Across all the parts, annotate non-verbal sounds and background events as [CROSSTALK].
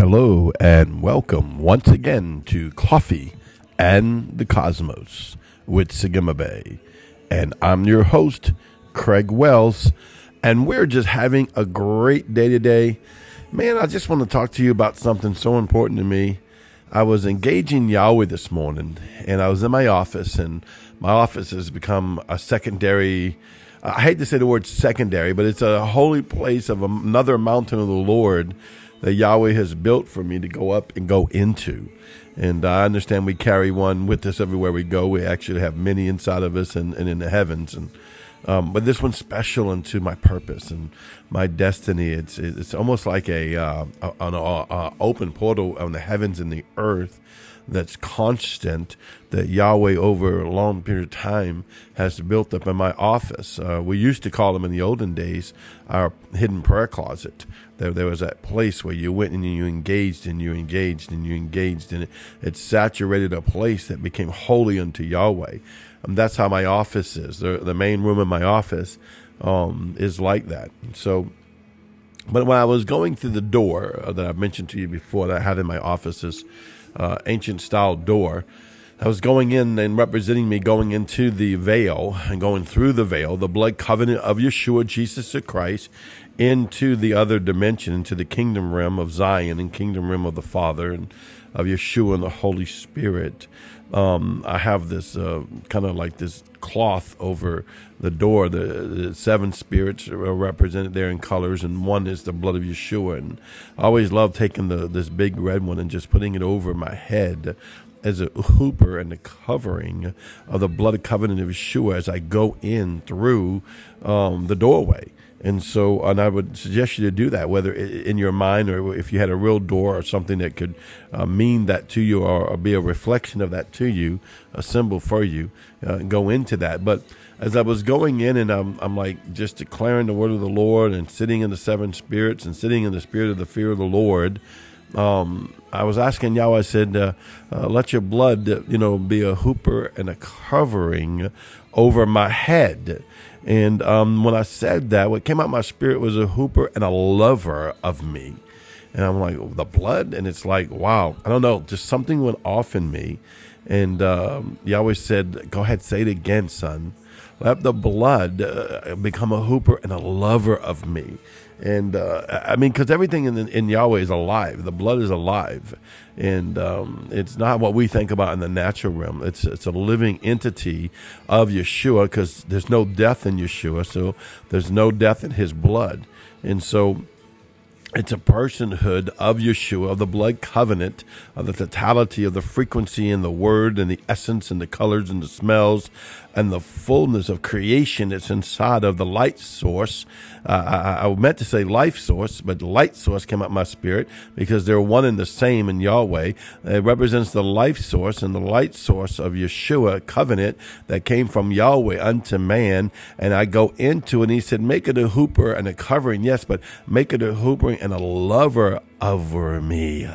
Hello and welcome once again to Coffee and the Cosmos with Sigma Bay. And I'm your host, Craig Wells, and we're just having a great day today. Man, I just want to talk to you about something so important to me. I was engaging Yahweh this morning, and I was in my office, and my office has become a secondary. I hate to say the word secondary, but it's a holy place of another mountain of the Lord that Yahweh has built for me to go up and go into. And I understand we carry one with us everywhere we go. We actually have many inside of us and, and in the heavens. And um, but this one's special into my purpose and my destiny. It's it's almost like a uh, an uh, open portal on the heavens and the earth that's constant that Yahweh over a long period of time has built up in my office. Uh, we used to call them in the olden days our hidden prayer closet. There, there was that place where you went and you engaged and you engaged and you engaged, and it, it saturated a place that became holy unto Yahweh. And that's how my office is. The, the main room in my office um, is like that. So, but when I was going through the door that I mentioned to you before that I had in my office, this uh, ancient style door, I was going in and representing me going into the veil and going through the veil, the blood covenant of Yeshua, Jesus the Christ, into the other dimension, into the kingdom realm of Zion and kingdom realm of the Father and of Yeshua and the Holy Spirit. Um, I have this uh, kind of like this cloth over the door. The, the, seven spirits are represented there in colors, and one is the blood of Yeshua. And I always love taking the this big red one and just putting it over my head as a chuppah and the covering of the blood covenant of Yeshua as I go in through um, the doorway. And so, and I would suggest you to do that, whether in your mind or if you had a real door or something that could uh, mean that to you or, or, be a reflection of that to you, a symbol for you, uh, go into that. But as I was going in and I'm, I'm like just declaring the word of the Lord and sitting in the seven spirits and sitting in the spirit of the fear of the Lord, um, I was asking Yahweh, I said, uh, uh, let your blood, you know, be a chuppah and a covering over my head. And um, when I said that, what came out my spirit was a chuppah and a lover of me. And I'm like, the blood? And it's like, wow, I don't know, just something went off in me. And um, Yahweh said, go ahead, say it again, son. Let the blood uh, become a chuppah and a lover of me. And uh, I mean, because everything in, in Yahweh is alive. The blood is alive, and um, it's not what we think about in the natural realm. It's it's a living entity of Yeshua, because there's no death in Yeshua, so there's no death in His blood, and so it's a personhood of Yeshua, of the blood covenant, of the totality of the frequency and the word and the essence and the colors and the smells and the fullness of creation that's inside of the light source. Uh, I, I, meant to say life source, but light source came out my spirit because they're one and the same in Yahweh. It represents the life source and the light source of Yeshua covenant that came from Yahweh unto man. And I go into it and he said, make it a chuppah and a covering. Yes, but make it a chuppah and a lover over me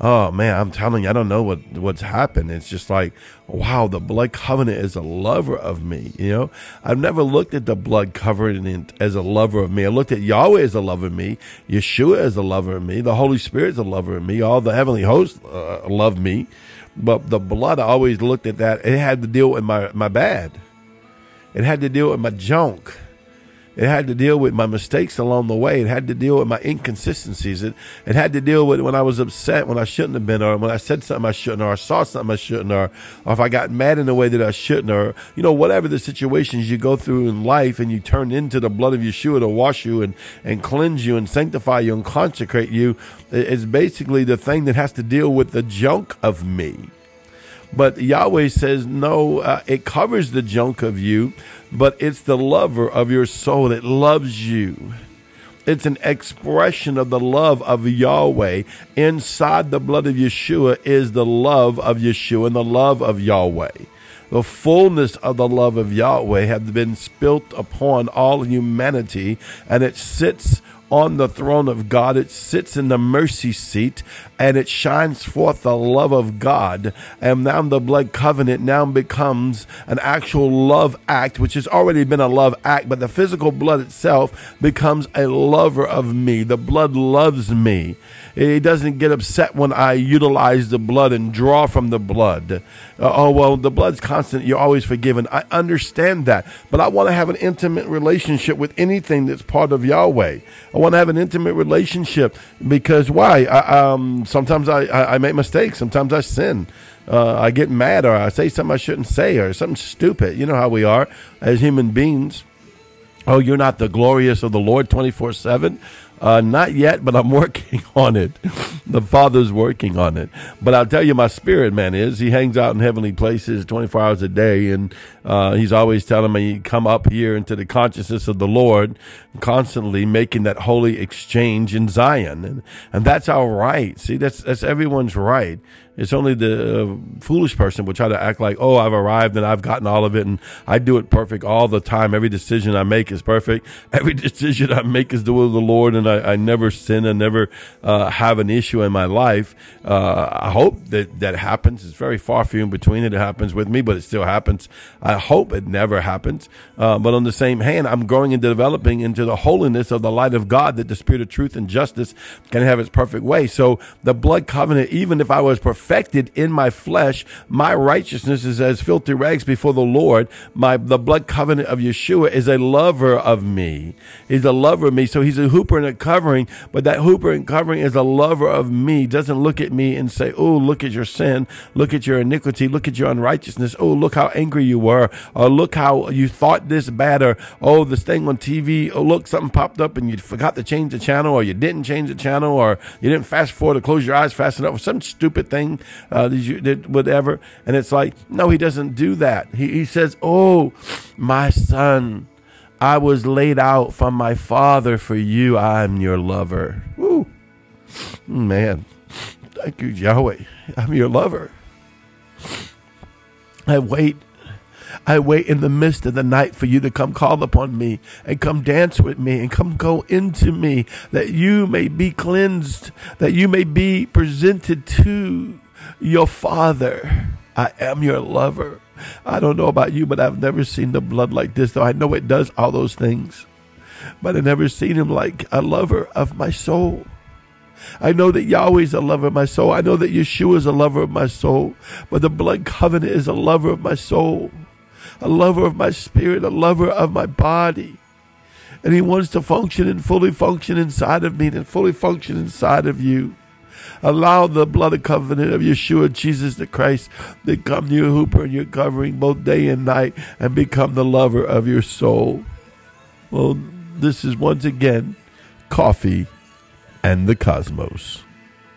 oh man, I'm telling you, I don't know what what's happened. It's just like, wow, the blood covenant is a lover of me. You know, I've never looked at the blood covenant as a lover of me. I looked at Yahweh as a lover of me, Yeshua as a lover of me, the Holy Spirit is a lover of me, all the heavenly hosts uh, love me. But the blood, I always looked at that. It had to deal with my my bad. It had to deal with my junk. It had to deal with my mistakes along the way. It had to deal with my inconsistencies. It, it had to deal with when I was upset when I shouldn't have been, or when I said something I shouldn't, or I saw something I shouldn't, or, or if I got mad in a way that I shouldn't, or, you know, whatever the situations you go through in life and you turn into the blood of Yeshua to wash you and, and cleanse you and sanctify you and consecrate you is basically the thing that has to deal with the junk of me. But Yahweh says, no, uh, it covers the junk of you, but it's the lover of your soul that loves you. It's an expression of the love of Yahweh. Inside the blood of Yeshua is the love of Yeshua and the love of Yahweh. The fullness of the love of Yahweh has been spilt upon all humanity, and it sits on the throne of God. It sits in the mercy seat and it shines forth the love of God. And now the blood covenant now becomes an actual love act, which has already been a love act, but the physical blood itself becomes a lover of me. The blood loves me. It doesn't get upset when I utilize the blood and draw from the blood. Uh, oh, well, the blood's constant. You're always forgiven. I understand that. But I want to have an intimate relationship with anything that's part of Yahweh. Want to have an intimate relationship because why? I, um, sometimes I, I, I, make mistakes. Sometimes I sin. Uh, I get mad or I say something I shouldn't say or something stupid. You know how we are as human beings. Oh, you're not the glorious of the Lord 24 7. Uh, not yet, but I'm [LAUGHS] working on it. the Father's working on it. But I'll tell you, my spirit man is. He hangs out in heavenly places 24 hours a day, and uh, he's always telling me, come up here into the consciousness of the Lord, constantly making that holy exchange in Zion. And, and that's our right. See, that's, that's everyone's right. It's only the uh, foolish person will try to act like, oh, I've arrived and I've gotten all of it and I do it perfect all the time. Every decision I make is perfect. [LAUGHS] Every decision I make is the will of the Lord and I, I never sin and never uh, have an issue in my life. Uh, I hope that that happens. It's very far few in between it. It happens with me, but it still happens. I hope it never happens. Uh, but on the same hand, I'm growing and developing into the holiness of the light of God that the spirit of truth and justice can have its perfect way. So the blood covenant, even if I was perfected in my flesh. My righteousness is as filthy rags before the Lord. My the blood covenant of Yeshua is a lover of me. He's a lover of me. So he's a chuppah and a covering, but that chuppah and covering is a lover of me. Doesn't look at me and say, "Oh, look at your sin, look at your iniquity, look at your unrighteousness. Oh, look how angry you were, or look how you thought this bad, or oh, this thing on TV. Oh, look, something popped up and you forgot to change the channel, or you didn't change the channel, or you didn't fast forward to close your eyes fast enough, or some stupid thing uh, did whatever. And it's like, no, he doesn't do that. He, he says, oh, my son, I was laid out from my father for you. I'm your lover. Man, thank you, Yahweh. I'm your lover. I wait I wait in the midst of the night for you to come call upon me and come dance with me and come go into me that you may be cleansed, that you may be presented to your father. I am your lover. I don't know about you, but I've never seen the blood like this, though I know it does all those things. But I've never seen him like a lover of my soul. I know that Yahweh is a lover of my soul. I know that Yeshua is a lover of my soul. But the blood covenant is a lover of my soul, a lover of my spirit, a lover of my body. And he wants to function and fully function inside of me and fully function inside of you. Allow the blood of covenant of Yeshua, Jesus the Christ, to come to your chuppah and your covering both day and night and become the lover of your soul. Well, this is once again coffee and the cosmos.